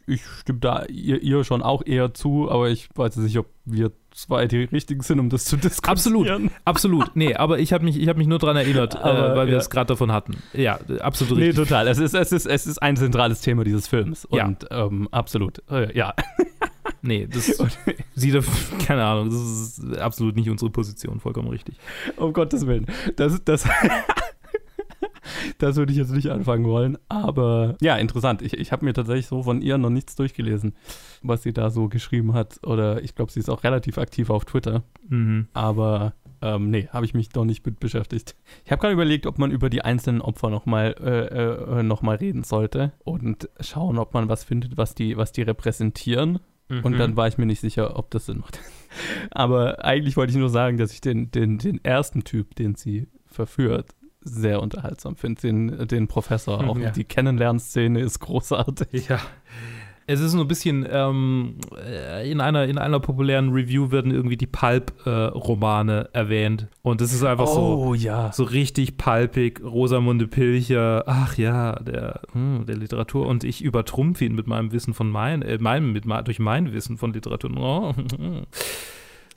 Ich stimme da ihr, ihr schon auch eher zu, aber ich weiß nicht, ob wir zwei die richtigen sind, um das zu diskutieren. Absolut, absolut. Nee, aber ich habe mich, ich hab mich nur daran erinnert, Aber, äh, weil wir ja. es gerade davon hatten. Ja, absolut Nee, richtig. total. Es ist, es, ist, es ist ein zentrales Thema dieses Films. Ja. Und ähm, absolut. Äh, ja. Nee, das sieht keine Ahnung, das ist absolut nicht unsere Position, vollkommen richtig. Um Gottes Willen. Das, das, das würde ich jetzt nicht anfangen wollen. Aber ja, interessant. Ich, ich habe mir tatsächlich so von ihr noch nichts durchgelesen, was sie da so geschrieben hat. Oder ich glaube, sie ist auch relativ aktiv auf Twitter. Mhm. Aber ähm, nee, habe ich mich noch nicht mit beschäftigt. Ich habe gerade überlegt, ob man über die einzelnen Opfer nochmal äh, äh, noch mal reden sollte und schauen, ob man was findet, was die, was die repräsentieren. Und Mhm. dann war ich mir nicht sicher, ob das Sinn macht. Aber eigentlich wollte ich nur sagen, dass ich den, den, den ersten Typ, den sie verführt, sehr unterhaltsam finde. Den, den Professor. Mhm, Auch ja. die Kennenlernszene ist großartig. Ja. Es ist so ein bisschen, ähm, äh, in, einer, in einer populären Review werden irgendwie die Pulp-Romane erwähnt. Und das ist einfach so, Oh ja. so richtig palpig. Rosamunde Pilcher, ach ja, der, hm, der Literatur. Und ich übertrumpfe ihn mit meinem Wissen von mein, äh, meinem, mit, durch mein Wissen von Literatur. Oh.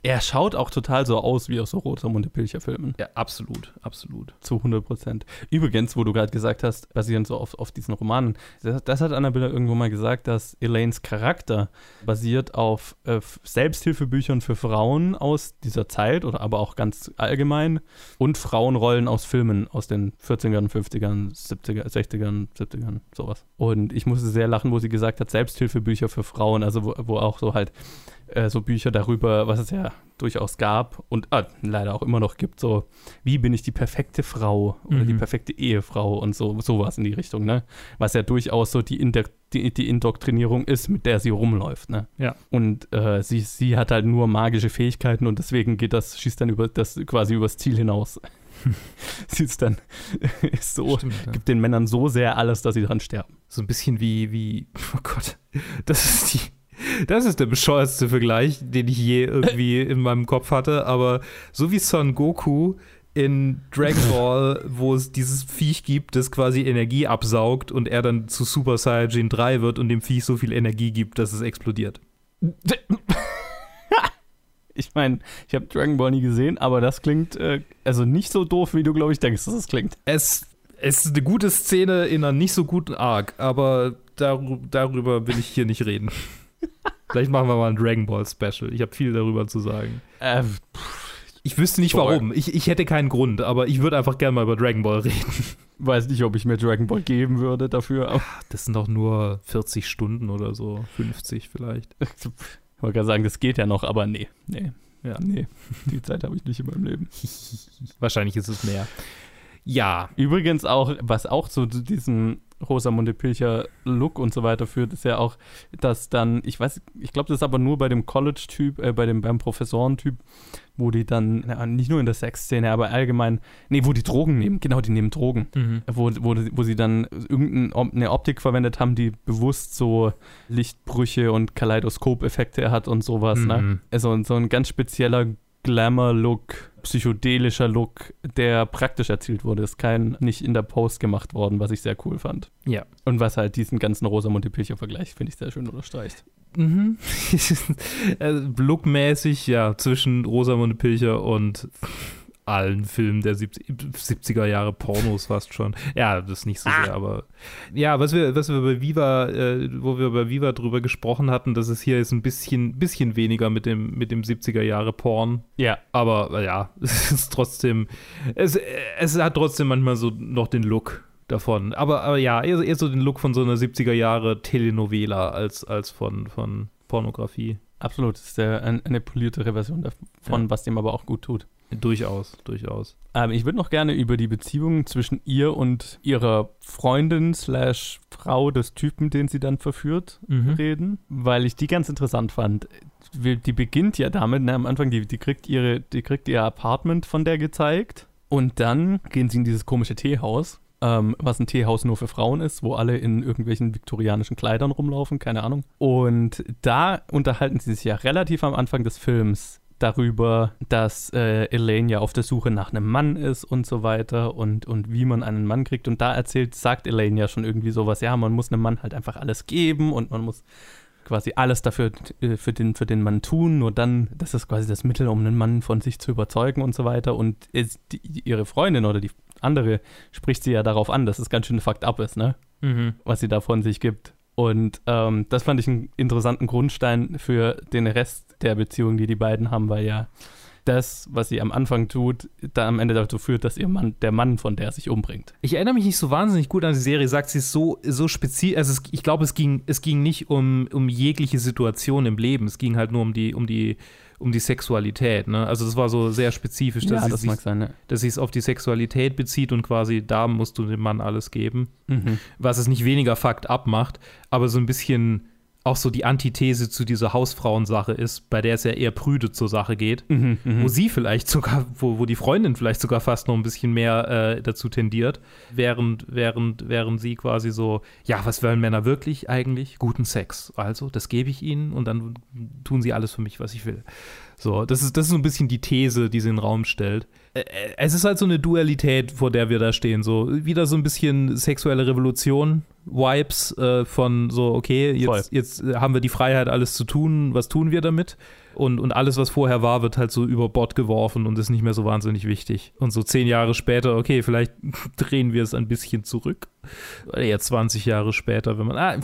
Er schaut auch total so aus wie aus so Rosamunde Pilcher-Filmen. Ja, absolut, absolut. Zu 100 Prozent. Übrigens, wo du gerade gesagt hast, basierend so auf, auf diesen Romanen, das, das hat Annabelle irgendwo mal gesagt, dass Elaines Charakter basiert auf äh, Selbsthilfebüchern für Frauen aus dieser Zeit oder aber auch ganz allgemein und Frauenrollen aus Filmen aus den 40ern, 50ern, 70er, 60ern, 70ern, sowas. Und ich musste sehr lachen, wo sie gesagt hat, Selbsthilfebücher für Frauen, also wo, wo auch so halt äh, so Bücher darüber, was es ja durchaus gab und ah, leider auch immer noch gibt, so wie bin ich die perfekte Frau oder Mhm. die perfekte Ehefrau und so sowas in die Richtung, ne? Was ja durchaus so die, Indo die, die Indoktrinierung ist, mit der sie rumläuft, ne? Ja. Und äh, sie, sie hat halt nur magische Fähigkeiten und deswegen geht das, schießt dann über das quasi übers Ziel hinaus. sie ist dann ist so, Stimmt, ja. gibt den Männern so sehr alles, dass sie dran sterben. So ein bisschen wie, wie, oh Gott, das ist die, das ist der bescheuertste Vergleich, den ich je irgendwie in meinem Kopf hatte, aber so wie Son Goku in Dragon Ball, wo es dieses Viech gibt, das quasi Energie absaugt und er dann zu Super Saiyajin 3 wird und dem Viech so viel Energie gibt, dass es explodiert. Ich meine, ich habe Dragon Ball nie gesehen, aber das klingt äh, also nicht so doof, wie du, glaube ich, denkst, dass es klingt. Es, es ist eine gute Szene in einer nicht so guten Arc, aber darü darüber will ich hier nicht reden. Vielleicht machen wir mal ein Dragon Ball Special. Ich habe viel darüber zu sagen. Äh, Ich wüsste nicht warum. Ich, ich hätte keinen Grund, aber ich würde einfach gerne mal über Dragon Ball reden. weiß nicht, ob ich mir Dragon Ball geben würde dafür. Aber Das sind doch nur 40 Stunden oder so, 50 vielleicht. ich wollte gerade sagen, das geht ja noch, aber nee, nee, Ja. nee. Die Zeit habe ich nicht in meinem Leben. Wahrscheinlich ist es mehr. Ja. Übrigens auch, was auch zu diesem Rosamunde Pilcher Look und so weiter führt, ist ja auch, dass dann, ich weiß, ich glaube, das ist aber nur bei dem College-Typ, äh, bei dem, beim Professorentyp, wo die dann, na, nicht nur in der Sexszene, aber allgemein, nee, wo die Drogen nehmen, genau, die nehmen Drogen. Mhm. Wo, wo, wo sie dann irgendeine Optik verwendet haben, die bewusst so Lichtbrüche und Kaleidoskop-Effekte hat und sowas, ne? Mhm. Also so ein ganz spezieller Glamour-Look, psychedelischer Look, der praktisch erzielt wurde. Ist kein, nicht in der Post gemacht worden, was ich sehr cool fand. Ja. Und was halt diesen ganzen Rosamunde Pilcher-Vergleich, finde ich, sehr schön unterstreicht. Mhm. also, lookmäßig, ja, zwischen Rosamunde Pilcher und allen Filmen der 70er Jahre Pornos fast schon. Ja, das ist nicht so ah. sehr, aber ja, was wir, was wir bei Viva, äh, wo wir bei Viva drüber gesprochen hatten, dass es hier ist ein bisschen, bisschen weniger mit dem, mit dem 70er Jahre Porn. Ja. Aber ja, es ist trotzdem, es, es hat trotzdem manchmal so noch den Look davon. Aber, aber ja, eher, eher so den Look von so einer 70er Jahre Telenovela als, als von, von Pornografie. Absolut, das ist der, eine poliertere Version davon, ja. was dem aber auch gut tut. Durchaus, durchaus. Ähm, ich würde noch gerne über die Beziehung zwischen ihr und ihrer Freundin slash Frau des Typen, den sie dann verführt, mhm. reden, weil ich die ganz interessant fand. Die beginnt ja damit, ne, am Anfang, die, die, kriegt ihre, die kriegt ihr Apartment von der gezeigt und dann gehen sie in dieses komische Teehaus ähm, was ein Teehaus nur für Frauen ist, wo alle in irgendwelchen viktorianischen Kleidern rumlaufen, keine Ahnung. Und da unterhalten sie sich ja relativ am Anfang des Films darüber, dass äh, Elaine ja auf der Suche nach einem Mann ist und so weiter und, und wie man einen Mann kriegt. Und da erzählt, sagt Elaine ja schon irgendwie sowas, ja, man muss einem Mann halt einfach alles geben und man muss quasi alles dafür äh, für den, für den Mann tun, nur dann, das ist quasi das Mittel, um einen Mann von sich zu überzeugen und so weiter. Und ist die, ihre Freundin oder die andere spricht sie ja darauf an, dass es ganz schön fucked up ist, ne? Mhm. Was sie da von sich gibt. Und ähm, das fand ich einen interessanten Grundstein für den Rest der Beziehung, die die beiden haben, weil ja das, was sie am Anfang tut, da am Ende dazu führt, dass ihr Mann, der Mann von der sich umbringt. Ich erinnere mich nicht so wahnsinnig gut an die Serie, sagt sie es so, so spezifisch, also es, ich glaube, es ging, es ging nicht um, um jegliche Situation im Leben, es ging halt nur um die, um die um die Sexualität. Ne? Also das war so sehr spezifisch, dass, ja, das sich, sein, dass es auf die Sexualität bezieht und quasi da musst du dem Mann alles geben. Mhm. Was es nicht weniger Fakt abmacht, aber so ein bisschen auch so die Antithese zu dieser Hausfrauensache ist, bei der es ja eher prüde zur Sache geht, mhm, mhm, wo sie vielleicht sogar, wo, wo die Freundin vielleicht sogar fast noch ein bisschen mehr äh, dazu tendiert, während, während, während sie quasi so, ja, was wollen Männer wirklich eigentlich? Guten Sex. Also, das gebe ich ihnen und dann tun sie alles für mich, was ich will. So, das ist, das ist so ein bisschen die These, die sie in den Raum stellt. Äh, es ist halt so eine Dualität, vor der wir da stehen. So, wieder so ein bisschen sexuelle Revolution, Vibes äh, von so, okay, jetzt, jetzt haben wir die Freiheit, alles zu tun, was tun wir damit? Und, und alles, was vorher war, wird halt so über Bord geworfen und ist nicht mehr so wahnsinnig wichtig. Und so zehn Jahre später, okay, vielleicht drehen wir es ein bisschen zurück. Oder eher 20 Jahre später, wenn man. Ah,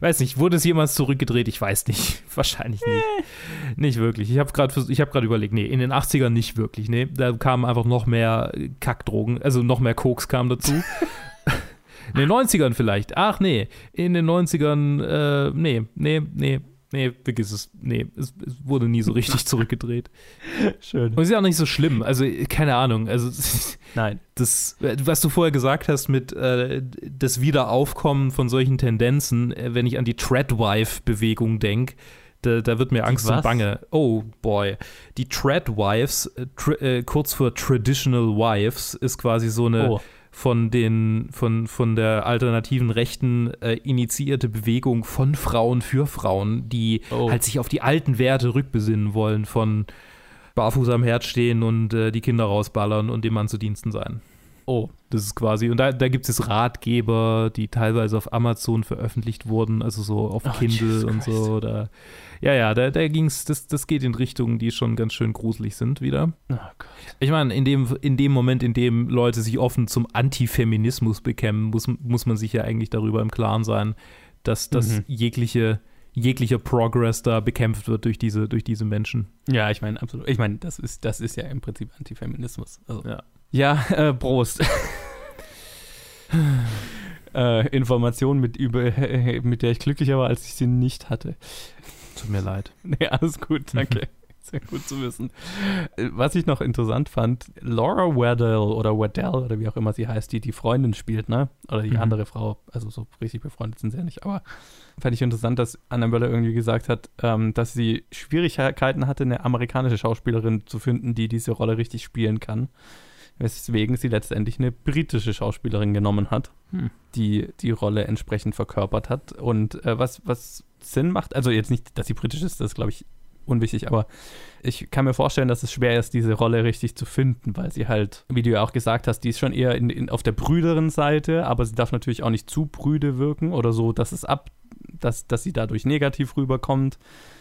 weiß nicht, wurde es jemals zurückgedreht? Ich weiß nicht. Wahrscheinlich nicht. nicht wirklich. Ich habe gerade hab überlegt, nee, in den 80ern nicht wirklich. Nee, da kamen einfach noch mehr Kackdrogen, also noch mehr Koks kam dazu. in den 90ern vielleicht. Ach nee, in den 90ern, äh, nee, nee, nee. Nee, vergiss es. Nee, es, es, wurde nie so richtig zurückgedreht. Schön. Und es ist ja auch nicht so schlimm. Also, keine Ahnung. Also, nein. Das, was du vorher gesagt hast mit äh, das Wiederaufkommen von solchen Tendenzen, äh, wenn ich an die Treadwife-Bewegung denke, da, da, wird mir Angst und Bange. Oh boy. Die Treadwives, äh, tr äh, kurz für Traditional Wives, ist quasi so eine. Oh von den von, von der alternativen Rechten äh, initiierte Bewegung von Frauen für Frauen, die oh. halt sich auf die alten Werte rückbesinnen wollen von barfuß am Herd stehen und äh, die Kinder rausballern und dem Mann zu Diensten sein. Oh. Das ist quasi, und da, da gibt es Ratgeber, die teilweise auf Amazon veröffentlicht wurden, also so auf oh, Kindle und so. Da, ja, ja, da, da ging es, das, das geht in Richtungen, die schon ganz schön gruselig sind wieder. Oh. Ich meine, in dem, in dem Moment, in dem Leute sich offen zum Antifeminismus bekämmen, muss, muss man sich ja eigentlich darüber im Klaren sein, dass, dass mhm. jegliche jeglicher Progress da bekämpft wird durch diese, durch diese Menschen. Ja, ich meine, absolut. Ich meine, das ist, das ist ja im Prinzip Antifeminismus. Also, ja. Ja, äh, Prost. äh, Information, mit, über, mit der ich glücklicher war, als ich sie nicht hatte. Tut mir leid. Nee, alles gut, danke. Sehr gut zu wissen. Äh, was ich noch interessant fand, Laura Weddell oder Weddell oder wie auch immer sie heißt, die die Freundin spielt, ne? Oder die mhm. andere Frau, also so richtig befreundet sind sie ja nicht, aber fand ich interessant, dass Annabella irgendwie gesagt hat, ähm, dass sie Schwierigkeiten hatte, eine amerikanische Schauspielerin zu finden, die diese Rolle richtig spielen kann weswegen sie letztendlich eine britische Schauspielerin genommen hat, hm. die die Rolle entsprechend verkörpert hat. Und äh, was, was Sinn macht, also jetzt nicht, dass sie britisch ist, das ist, glaube ich, unwichtig, aber ich kann mir vorstellen, dass es schwer ist, diese Rolle richtig zu finden, weil sie halt, wie du ja auch gesagt hast, die ist schon eher in, in, auf der brüderen Seite, aber sie darf natürlich auch nicht zu brüde wirken oder so, dass es ab, dass, dass sie dadurch negativ rüberkommt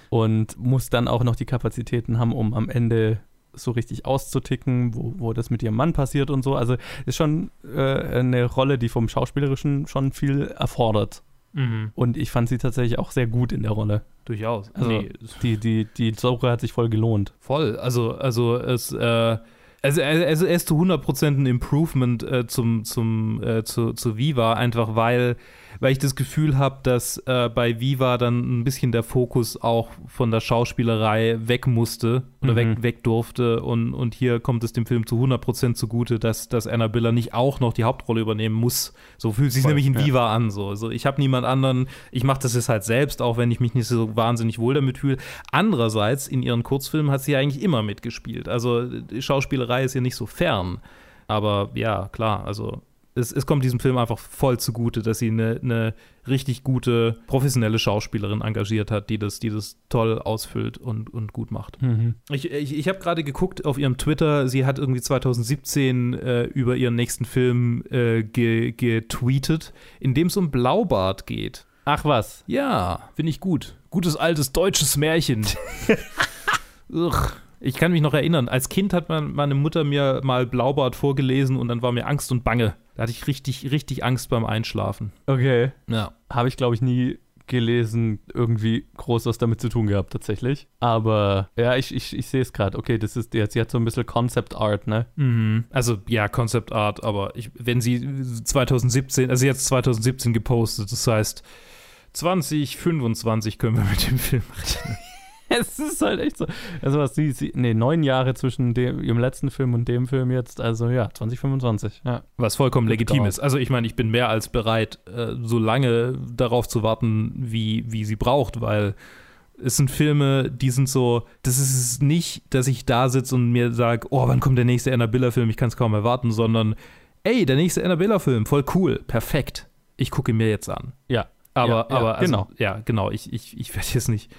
und muss dann auch noch die Kapazitäten haben, um am Ende so richtig auszuticken, wo, wo das mit ihrem Mann passiert und so. Also ist schon äh, eine Rolle, die vom Schauspielerischen schon viel erfordert. Mhm. Und ich fand sie tatsächlich auch sehr gut in der Rolle. Durchaus. Also nee, die, die, die Suche hat sich voll gelohnt. Voll. Also, also es, äh, also, also er ist zu 100% ein Improvement äh, zum, zum, äh, zu, zu Viva, einfach weil, weil ich das Gefühl habe, dass äh, bei Viva dann ein bisschen der Fokus auch von der Schauspielerei weg musste oder Mhm. weg, weg durfte und, und hier kommt es dem Film zu 100% zugute, dass, dass Anna Biller nicht auch noch die Hauptrolle übernehmen muss. So fühlt sich nämlich in ja. Viva an. So. Also ich habe niemand anderen, ich mache das jetzt halt selbst, auch wenn ich mich nicht so wahnsinnig wohl damit fühle. Andererseits, in ihren Kurzfilmen hat sie ja eigentlich immer mitgespielt. Also die Schauspielerei ist ja nicht so fern. Aber ja, klar, also es, es kommt diesem Film einfach voll zugute, dass sie eine, eine richtig gute, professionelle Schauspielerin engagiert hat, die das, die das toll ausfüllt und, und gut macht. Ich, ich, ich habe gerade geguckt auf ihrem Twitter, sie hat irgendwie 2017 äh, über ihren nächsten Film äh, ge, getweetet, in dem es um Blaubart geht. Ach was. Ja, finde ich gut. Gutes altes deutsches Märchen. Ugh. Ich kann mich noch erinnern, als Kind hat man, meine Mutter mir mal Blaubart vorgelesen und dann war mir Angst und Bange. Da hatte ich richtig, richtig Angst beim Einschlafen. Okay. Ja. Habe ich, glaube ich, nie gelesen, irgendwie groß was damit zu tun gehabt, tatsächlich. Aber ja, ich, ich, ich sehe es gerade. Okay, das ist jetzt, sie hat so ein bisschen Concept Art, ne? Mhm. Also ja, Concept Art, aber ich, wenn sie 2017, also jetzt 2017 gepostet, das heißt 2025 können wir mit dem Film rechnen. Es ist halt echt so. Also was sie, sie nee, neun Jahre zwischen dem, ihrem letzten Film und dem Film jetzt, also ja, 2025, ja. Was vollkommen legitim ist. Also ich meine, ich bin mehr als bereit, äh, so lange darauf zu warten, wie, wie sie braucht, weil es sind Filme, die sind so, das ist nicht, dass ich da sitze und mir sage, oh, wann kommt der nächste Annabella-Film, ich kann es kaum erwarten, sondern, ey, der nächste Annabella-Film, voll cool, perfekt. Ich gucke ihn mir jetzt an. Ja. Aber, Ja, ja, aber also, genau. ja, genau. Ich, ich, ich werde jetzt nicht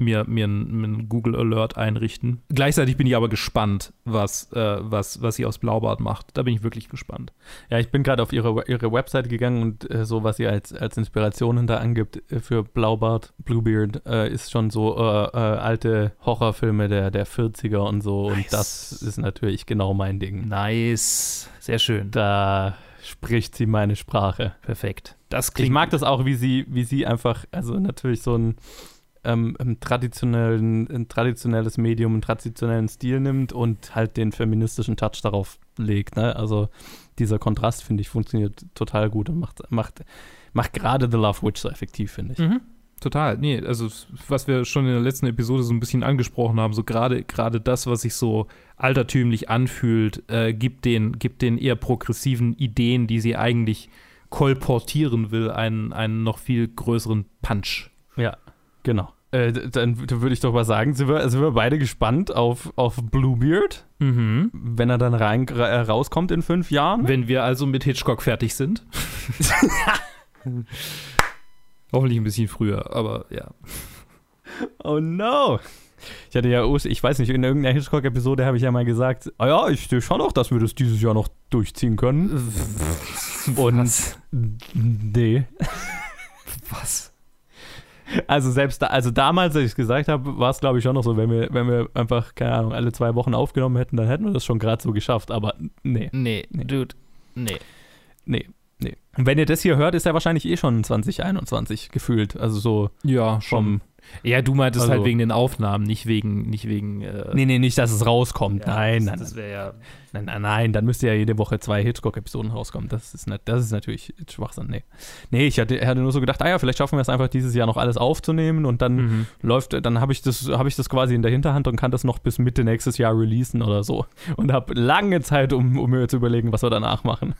mir, mir einen Google Alert einrichten. Gleichzeitig bin ich aber gespannt, was, äh, was, was sie aus Blaubart macht. Da bin ich wirklich gespannt. Ja, ich bin gerade auf ihre, ihre Webseite gegangen und äh, so, was sie als, als Inspiration da angibt äh, für Blaubart, Bluebeard, äh, ist schon so äh, äh, alte Horrorfilme der, der 40er und so. Und Nice. das ist natürlich genau mein Ding. Nice. Sehr schön. Da spricht sie meine Sprache. Perfekt. Das Ich mag das auch, wie sie, wie sie einfach, also natürlich so ein, ähm, einen traditionellen, ein traditionelles Medium, einen traditionellen Stil nimmt und halt den feministischen Touch darauf legt. Ne? Also dieser Kontrast, finde ich, funktioniert total gut und macht, macht, macht gerade The Love Witch so effektiv, finde ich. Mhm. Total. Nee, also was wir schon in der letzten Episode so ein bisschen angesprochen haben, so gerade gerade das, was sich so altertümlich anfühlt, äh, gibt den gibt den eher progressiven Ideen, die sie eigentlich kolportieren will, einen einen noch viel größeren Punch. Ja, genau. Äh, dann w- würde ich doch mal sagen, sind wir, sind wir beide gespannt auf, auf Bluebeard, Mhm. wenn er dann rein, äh, rauskommt in fünf Jahren. Wenn wir also mit Hitchcock fertig sind. Hoffentlich ein bisschen früher, aber ja. Oh no. Ich hatte ja, ich weiß nicht, in irgendeiner Hitchcock-Episode habe ich ja mal gesagt, ah ja, ich sehe schon noch, dass wir das dieses Jahr noch durchziehen können. Und nee. Was? Also selbst da, also damals, als ich es gesagt habe, war es glaube ich schon noch so, wenn wir, wenn wir einfach, keine Ahnung, alle zwei Wochen aufgenommen hätten, dann hätten wir das schon gerade so geschafft. Aber nee, Nee, Nee. Dude. Nee. nee, nee. Und wenn ihr das hier hört, ist er wahrscheinlich eh schon 2021 gefühlt. Also so Ja, vom. Ja, du meintest Also- halt wegen den Aufnahmen, nicht wegen, nicht wegen. Äh, Nee, nee, nicht, dass es rauskommt. ja, nein, das, nein, Das wäre ja. Nein, nein, nein, dann müsste ja jede Woche zwei Hitchcock-Episoden rauskommen. Das ist, nicht, das ist natürlich Schwachsinn. Nee. Nee, ich hatte, hatte nur so gedacht, ah ja, vielleicht schaffen wir es einfach dieses Jahr noch alles aufzunehmen und dann Mhm. läuft, dann habe ich das, habe ich das quasi in der Hinterhand und kann das noch bis Mitte nächstes Jahr releasen oder so. Und habe lange Zeit, um, um mir zu überlegen, was wir danach machen.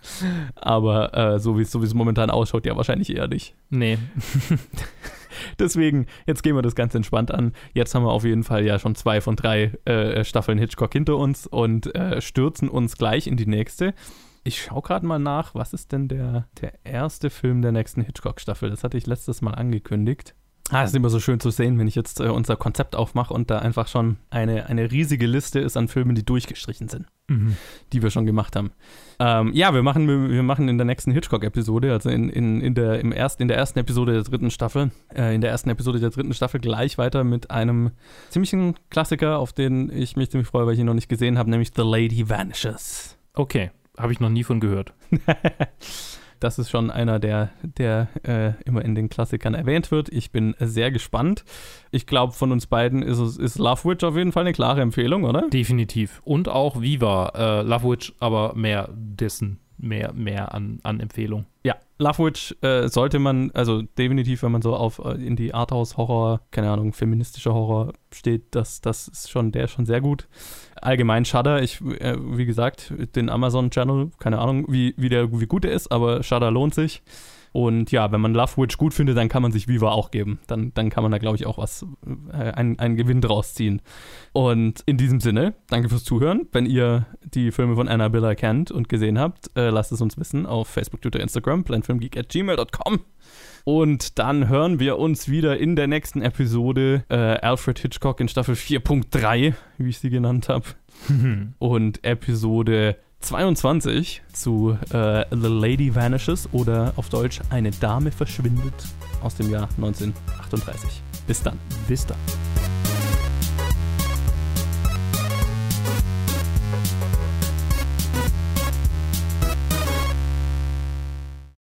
Aber äh, so wie es so wie es momentan ausschaut, ja wahrscheinlich eher nicht. Nee. Deswegen, jetzt gehen wir das ganz entspannt an. Jetzt haben wir auf jeden Fall ja schon zwei von drei äh, Staffeln Hitchcock hinter uns und äh, stürzen uns gleich in die nächste. Ich schaue gerade mal nach, was ist denn der, der erste Film der nächsten Hitchcock-Staffel? Das hatte ich letztes Mal angekündigt. Ah, es ist immer so schön zu sehen, wenn ich jetzt äh, unser Konzept aufmache und da einfach schon eine, eine riesige Liste ist an Filmen, die durchgestrichen sind, Mhm. die wir schon gemacht haben. Ähm, ja, wir machen, wir, wir machen in der nächsten Hitchcock-Episode, also in, in, in, der, im erst, in der ersten Episode der dritten Staffel, äh, in der ersten Episode der dritten Staffel gleich weiter mit einem ziemlichen Klassiker, auf den ich mich ziemlich freue, weil ich ihn noch nicht gesehen habe, nämlich The Lady Vanishes. Okay, habe ich noch nie von gehört. Das ist schon einer, der, der äh, immer in den Klassikern erwähnt wird. Ich bin sehr gespannt. Ich glaube, von uns beiden ist es ist Love Witch auf jeden Fall eine klare Empfehlung, oder? Definitiv. Und auch Viva, äh, Love Witch, aber mehr dessen, mehr, mehr an, an Empfehlung. Ja, Love Witch äh, sollte man, also definitiv, wenn man so auf äh, in die Arthouse-Horror, keine Ahnung, feministischer Horror steht, das, das ist schon, der ist schon sehr gut. Allgemein Shudder, ich, äh, wie gesagt, den Amazon-Channel, keine Ahnung, wie, wie, der, wie gut der ist, aber Shudder lohnt sich. Und ja, wenn man Love Witch gut findet, dann kann man sich Viva auch geben. Dann, dann kann man da, glaube ich, auch was, äh, einen, einen Gewinn draus ziehen. Und in diesem Sinne, danke fürs Zuhören. Wenn ihr die Filme von Anna Biller kennt und gesehen habt, äh, lasst es uns wissen auf Facebook, Twitter, Instagram, planfilmgeek.gmail.com. Und dann hören wir uns wieder in der nächsten Episode äh, Alfred Hitchcock in Staffel 4.3, wie ich sie genannt habe. Und Episode 22 zu äh, The Lady Vanishes oder auf Deutsch Eine Dame verschwindet aus dem Jahr 1938. Bis dann. Bis dann.